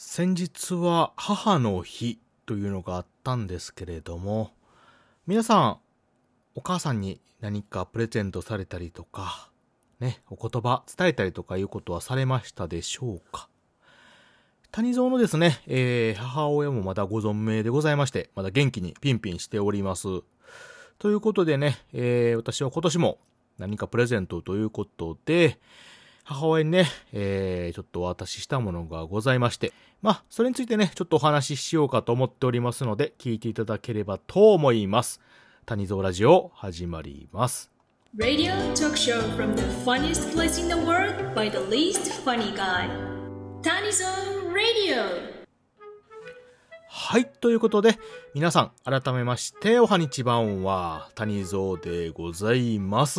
先日は母の日というのがあったんですけれども、皆さん、お母さんに何かプレゼントされたりとか、ね、お言葉伝えたりとかいうことはされましたでしょうか？谷蔵のですね、えー、母親もまだご存命でございまして、まだ元気にピンピンしております。ということでね、えー、私は今年も何かプレゼントということで、母親にね、えー、ちょっとお渡ししたものがございまして、まあ、それについてね、ちょっとお話ししようかと思っておりますので、聞いていただければと思います。谷蔵ラジオ、始まります。Radio talk show from the funniest place in the world by the least funny guy. 谷蔵 Radio! はい。ということで、皆さん、改めまして、おはにちばんは、谷蔵でございます。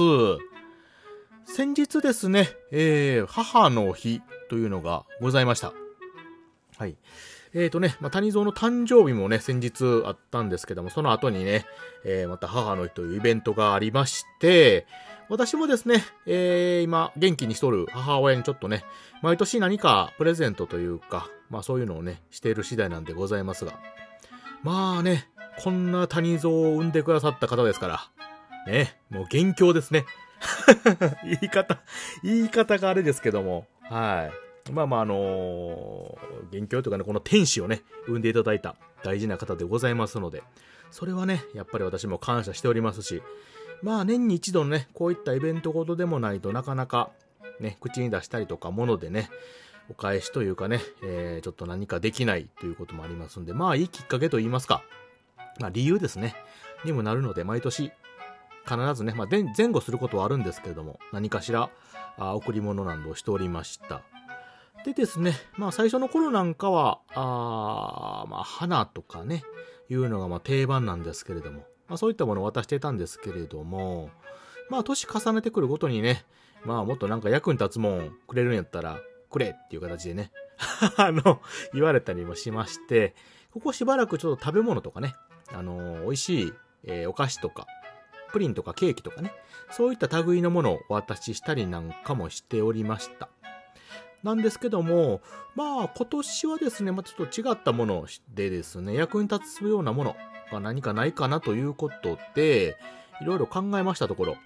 先日ですね、えー、母の日というのがございました。はい。えーとね、まあ、谷蔵の誕生日もね、先日あったんですけども、その後にね、えー、また母の日というイベントがありまして、私もですね、えー、今、元気にしとる母親にちょっとね、毎年何かプレゼントというか、まあそういうのをね、している次第なんでございますが。まあね、こんな谷蔵を産んでくださった方ですから、ね、もう元凶ですね。言い方、言い方があれですけども、はい。まあまあ、あのー、元凶というかね、この天使をね、産んでいただいた大事な方でございますので、それはね、やっぱり私も感謝しておりますし、まあ年に一度のね、こういったイベントごとでもないとなかなか、ね、口に出したりとか、ものでね、お返しというかね、えー、ちょっと何かできないということもありますんで、まあいいきっかけと言いますか、まあ理由ですね、にもなるので、毎年必ずね、まあ、前後することはあるんですけれども、何かしら、あ贈り物などをしておりました。でですね、まあ最初の頃なんかは、あまあ花とかね、いうのがま定番なんですけれども、まあそういったものを渡していたんですけれども、まあ年重ねてくるごとにね、まあもっとなんか役に立つもんくれるんやったら、くれっていう形でね、あの、言われたりもしまして、ここしばらくちょっと食べ物とかね、あの美味しい、えー、お菓子とか、プリンとかケーキとかね、そういった類のものをお渡ししたりなんかもしておりました。なんですけども、まあ今年はですね、まあ、ちょっと違ったものでですね、役に立つようなものが何かないかなということで、いろいろ考えましたところ、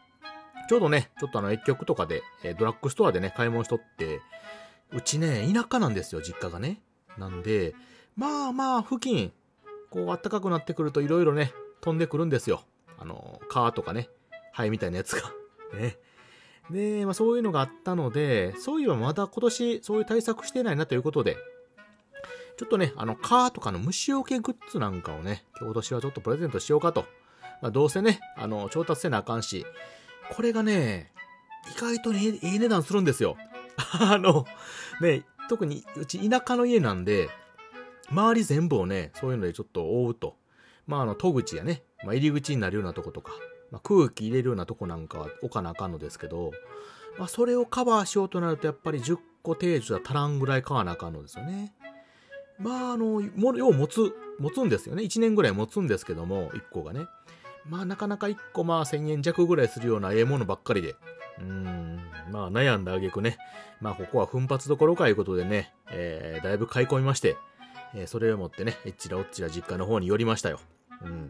ちょうどね、ちょっとあの、駅局とかで、えドラッグストアでね、買い物しとって、うちね、田舎なんですよ、実家がね。なんで、まあまあ、付近、こう、暖かくなってくるといろいろね、飛んでくるんですよ。あの、カーとかね、ハエみたいなやつが ね。で、まあそういうのがあったので、そういえばまだ今年そういう対策してないなということで、ちょっとね、あの、カーとかの虫除けグッズなんかをね、今年はちょっとプレゼントしようかと。まあどうせね、あの、調達せなあかんし、これがね、意外とね、いい値段するんですよ。あの、ね、特にうち田舎の家なんで、周り全部をね、そういうのでちょっと覆うと。まあ、あの、戸口やね、まあ、入り口になるようなとことか、まあ、空気入れるようなとこなんかは置かなあかんのですけど、まあ、それをカバーしようとなると、やっぱり10個程度じゃ足らんぐらい買わなあかんのですよね。まあ、あの、も、よう持つ、持つんですよね。1年ぐらい持つんですけども、1個がね。まあ、なかなか1個、まあ、1000円弱ぐらいするようなええものばっかりで。うーん、まあ、悩んだあげくね。まあ、ここは奮発どころかいうことでね、えー、だいぶ買い込みまして、えー、それを持ってね、えっちらおっちら実家の方に寄りましたよ。うん。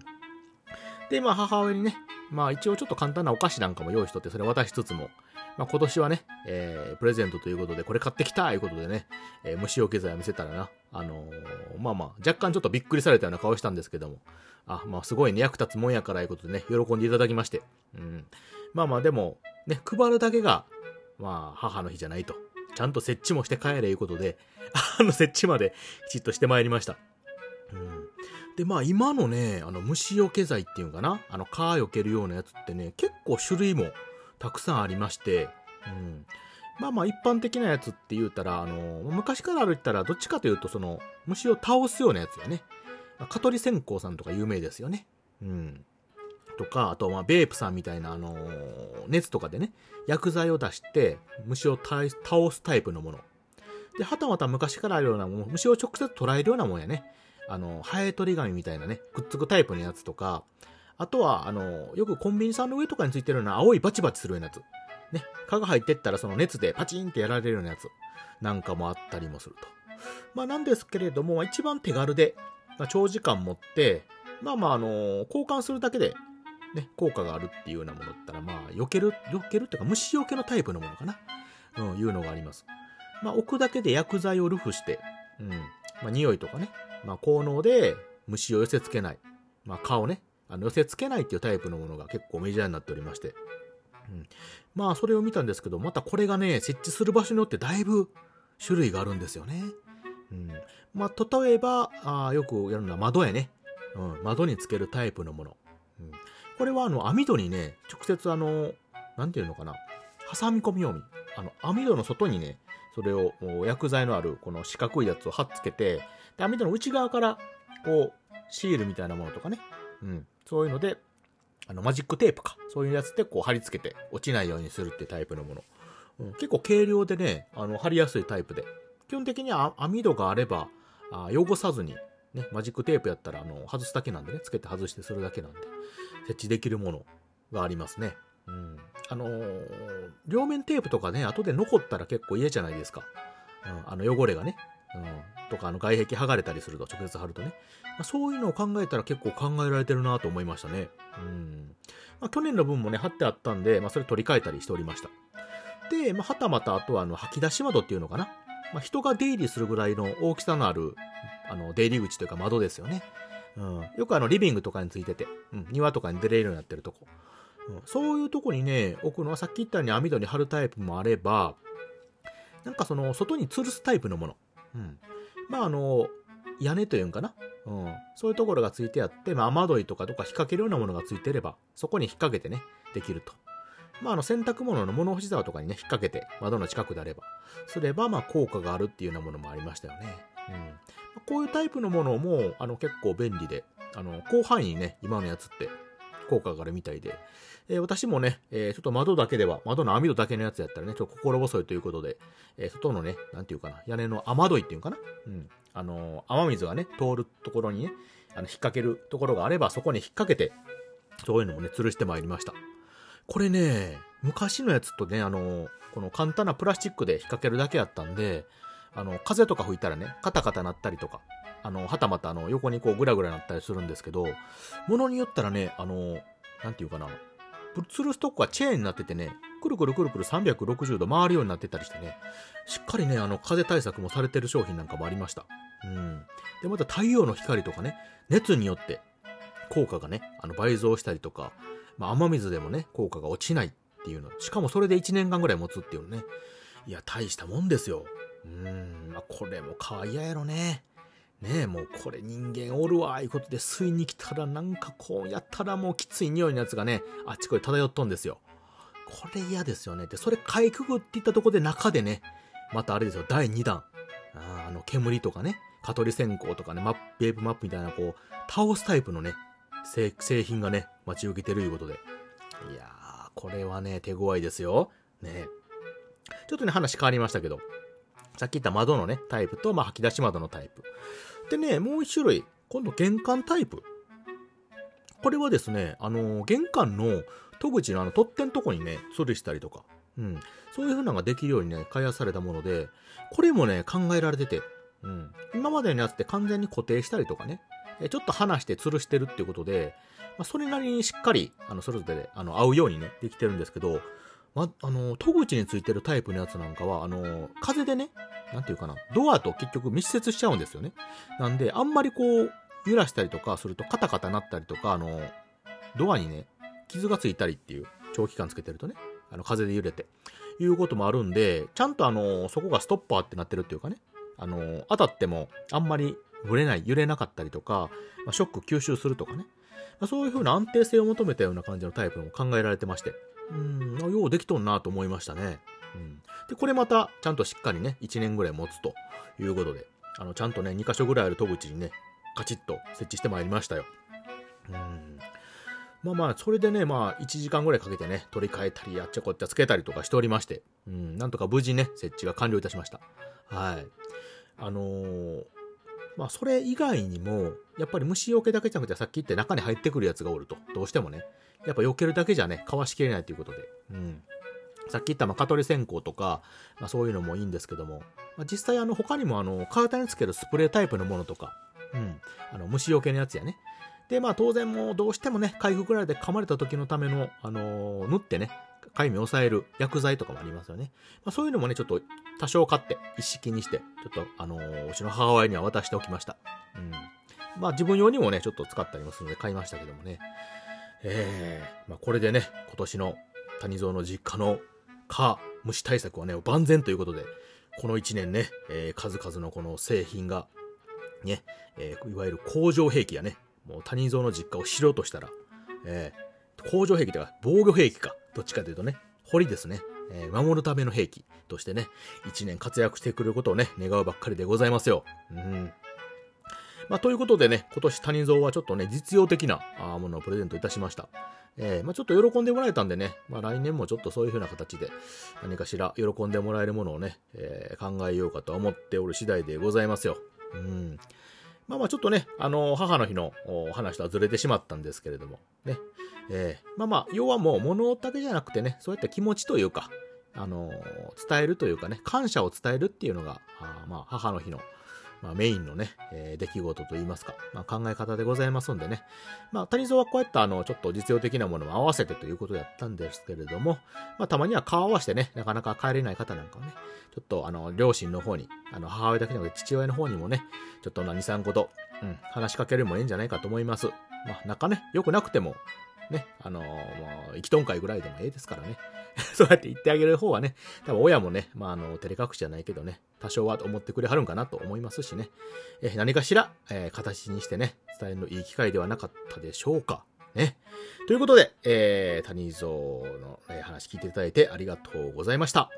で、まあ母親にね、まあ一応ちょっと簡単なお菓子なんかも用意しとって、それ渡しつつも、まあ今年はね、えー、プレゼントということで、これ買ってきたということでね、えー、虫除け剤を見せたらな、あのー、まあまあ、若干ちょっとびっくりされたような顔したんですけども、あ、まあすごいね、役立つもんやからいうことでね、喜んでいただきまして、うん。まあまあでも、ね、配るだけが、まあ母の日じゃないと。ちゃんと設置もして帰れいうことで、あの設置まできちっとしてまいりました。うん。で、まあ今のね、あの虫除け剤っていうのかな？あの蚊よけるようなやつってね、結構種類もたくさんありまして、うん。まあまあ一般的なやつって言うたら、あの、昔からあるったらどっちかというとその虫を倒すようなやつやね。蚊取り線香さんとか有名ですよね。うん。とか、あとまあベープさんみたいなあの熱とかでね、薬剤を出して虫を倒すタイプのもの。で、はたまた昔からあるようなもの、虫を直接捉えるようなもんやね。あの、ハエ取り紙みたいなね、くっつくタイプのやつとか、あとは、あの、よくコンビニさんの上とかについてるような青いバチバチするようなやつ。ね、蚊が入ってったらその熱でパチンってやられるようなやつなんかもあったりもすると。まあなんですけれども、一番手軽で、ま、長時間持って、まあまああの交換するだけで、ね、効果があるっていうようなものだったら、まあ、避ける、避けるっていうか、虫除けのタイプのものかな。うん、いうのがあります。まあ、置くだけで薬剤をルフして、うん、まあ、匂いとかね、まあ、効能で虫を寄せ付けない。まあ、顔ね、あの寄せ付けないっていうタイプのものが結構メジャーになっておりまして。うん、まあ、それを見たんですけど、またこれがね、設置する場所によってだいぶ種類があるんですよね。うん。まあ、例えば、あよくやるのは窓やね。うん、窓につけるタイプのもの。うん、これはあの網戸にね、直接あの、なんていうのかな、挟み込み用に、あの網戸の外にね、それを薬剤のあるこの四角いやつを貼っつけて、で網戸の内側からこうシールみたいなものとかね、うん、そういうので、あのマジックテープか、そういうやつでこう貼り付けて落ちないようにするってタイプのもの。うん、結構軽量でね、あの貼りやすいタイプで、基本的には網戸があれば、あ汚さずに、ね、マジックテープやったらあの外すだけなんでね、つけて外してするだけなんで、設置できるものがありますね。うん。あのー、両面テープとかね、後で残ったら結構嫌じゃないですか。うん、あの汚れがね。うん、とか、あの外壁剥がれたりすると、直接貼るとね。まあ、そういうのを考えたら結構考えられてるなと思いましたね。うん。まあ、去年の分もね、貼ってあったんで、まあ、それ取り替えたりしておりました。で、まあ、はたまた、あとは、あの、吐き出し窓っていうのかな。まあ、人が出入りするぐらいの大きさのある、あの、出入り口というか窓ですよね。うん。よくあの、リビングとかについてて、うん、庭とかに出れるようになってるとこ。うん、そういうとこにね、置くのはさっき言ったように網戸に貼るタイプもあれば、なんかその、外に吊るすタイプのもの。うん。まああの、屋根というんかな。うん。そういうところがついてあって、まあ雨どいとかとか引っ掛けるようなものがついてれば、そこに引っ掛けてね、できると。まあ、あの洗濯物の物干し竿とかにね、引っ掛けて窓の近くであれば、すれば、まあ効果があるっていうようなものもありましたよね。うん。こういうタイプのものも、あの結構便利で、あの、広範囲にね、今のやつって効果があるみたいで、えー、私もね、えー、ちょっと窓だけでは、窓の網戸だけのやつやったらね、ちょっと心細いということで、えー、外のね、なんていうかな、屋根の雨どいっていうかな、うん、あの雨水がね、通るところにね、あの、引っ掛けるところがあれば、そこに引っ掛けて、そういうのをね、吊るしてまいりました。これね、昔のやつとね、あの、この簡単なプラスチックで引っ掛けるだけやったんで、あの、風とか吹いたらね、カタカタ鳴ったりとか、あの、はたまたあの、横にこうグラグラなったりするんですけど、ものによったらね、あの、なんていうかな、ツルストックはチェーンになっててね、くるくるくるくる360度回るようになってたりしてね、しっかりね、あの、風対策もされてる商品なんかもありました。うん。で、また太陽の光とかね、熱によって効果がね、あの、倍増したりとか、まあ、雨水でもね、効果が落ちないっていうの。しかもそれで1年間ぐらい持つっていうのね。いや、大したもんですよ。うん、まあ、これも可愛いやろね。ねえ、もうこれ人間おるわ、いうことで吸いに来たらなんかこうやったらもうきつい匂いのやつがね、あっちこい漂っとんですよ。これ嫌ですよね。で、それかいくぐっていったとこで中でね、またあれですよ、第2弾。ああの、煙とかね、蚊取り線香とかね、マップ、ベープマップみたいなこう、倒すタイプのね、製品がね、待ち受けてるいうことで。いやー、これはね、手強いですよ。ねちょっとね、話変わりましたけど、さっき言った窓のね、タイプと、まあ、吐き出し窓のタイプ。でね、もう一種類、今度玄関タイプ。これはですね、あの、玄関の戸口のあの取っ手のとこにね、吊るしたりとか、うん、そういう風なのができるようにね、開発されたもので、これもね、考えられてて、うん、今までのやつって完全に固定したりとかね、ちょっと離して吊るしてるっていうことで、まあ、それなりにしっかり、あの、それぞれ、あの、合うようにね、できてるんですけど、ま、あの、戸口についてるタイプのやつなんかは、あの、風でね、なんていうかな、ドアと結局密接しちゃうんですよね。なんで、あんまりこう、揺らしたりとかするとカタカタなったりとか、あの、ドアにね、傷がついたりっていう、長期間つけてるとね、あの、風で揺れて、いうこともあるんで、ちゃんとあの、そこがストッパーってなってるっていうかね、あの、当たってもあんまりぶれない、揺れなかったりとか、まあ、ショック吸収するとかね、まあ、そういう風な安定性を求めたような感じのタイプも考えられてまして、うん、ようできとんなと思いましたね。うん。で、これまた、ちゃんとしっかりね、1年ぐらい持つということで、あの、ちゃんとね、2箇所ぐらいある戸口にね、カチッと設置してまいりましたよ。うん。まあまあ、それでね、まあ、1時間ぐらいかけてね、取り替えたり、やっちゃこっちゃつけたりとかしておりまして、うん、なんとか無事ね、設置が完了いたしました。はい。あのー、まあ、それ以外にも、やっぱり虫除けだけじゃなくて、さっき言って中に入ってくるやつがおると。どうしてもね。やっぱ避けるだけじゃね、かわしきれないということで。うん。さっき言ったまあ蚊取り線香とか、まあ、そういうのもいいんですけども、まあ、実際あの他にもあの体につけるスプレータイプのものとか、うん、あの虫除けのやつやね。で、まあ当然もうどうしてもね、回復ぐらいで噛まれた時のための、あのー、縫ってね、かゆみを抑える薬剤とかもありますよね。まあ、そういうのもね、ちょっと多少買って一式にして、ちょっとあのー、うちの母親には渡しておきました。うん。まあ自分用にもね、ちょっと使ったりもするので買いましたけどもね。えー、まあこれでね、今年の谷蔵の実家の蚊、虫対策はね、万全ということで、この1年ね、えー、数々のこの製品が、ね、えー、いわゆる工場兵器やね、もう谷蔵の実家を知ろうとしたら、えー、工場兵器というか防御兵器か、どっちかというとね、堀ですね。えー、守るための兵器としてね、一年活躍してくれることをね、願うばっかりでございますよ。うん。まあ、ということでね、今年谷蔵はちょっとね、実用的なものをプレゼントいたしました。えー、まあ、ちょっと喜んでもらえたんでね、まあ、来年もちょっとそういう風な形で何かしら喜んでもらえるものをね、えー、考えようかと思っておる次第でございますよ。うん。まあまあちょっとね、あの、母の日の話とはずれてしまったんですけれども、ね。えー、まあまあ、要はもう物だけじゃなくてね、そういった気持ちというか、あの伝えるというかね、感謝を伝えるっていうのが、あまあ、母の日のまあ、メインのね、えー、出来事といいますか、まあ、考え方でございますんでね。まあ、谷蔵はこうやってあの、ちょっと実用的なものも合わせてということやったんですけれども、まあ、たまには顔合わせてね、なかなか帰れない方なんかはね、ちょっとあの、両親の方に、あの、母親だけじゃなくて父親の方にもね、ちょっと何、3個と、うん、話しかけるもいいんじゃないかと思います。まあ、仲ね、良くなくても、ね、あのー、もう、生きとんかいぐらいでもええですからね。そうやって言ってあげる方はね、多分親もね、まあ、あの、照れ隠しじゃないけどね、多少は思ってくれはるんかなと思いますしね。え何かしら、えー、形にしてね、伝えるのいい機会ではなかったでしょうか。ね。ということで、えー、谷蔵の、え話聞いていただいてありがとうございました。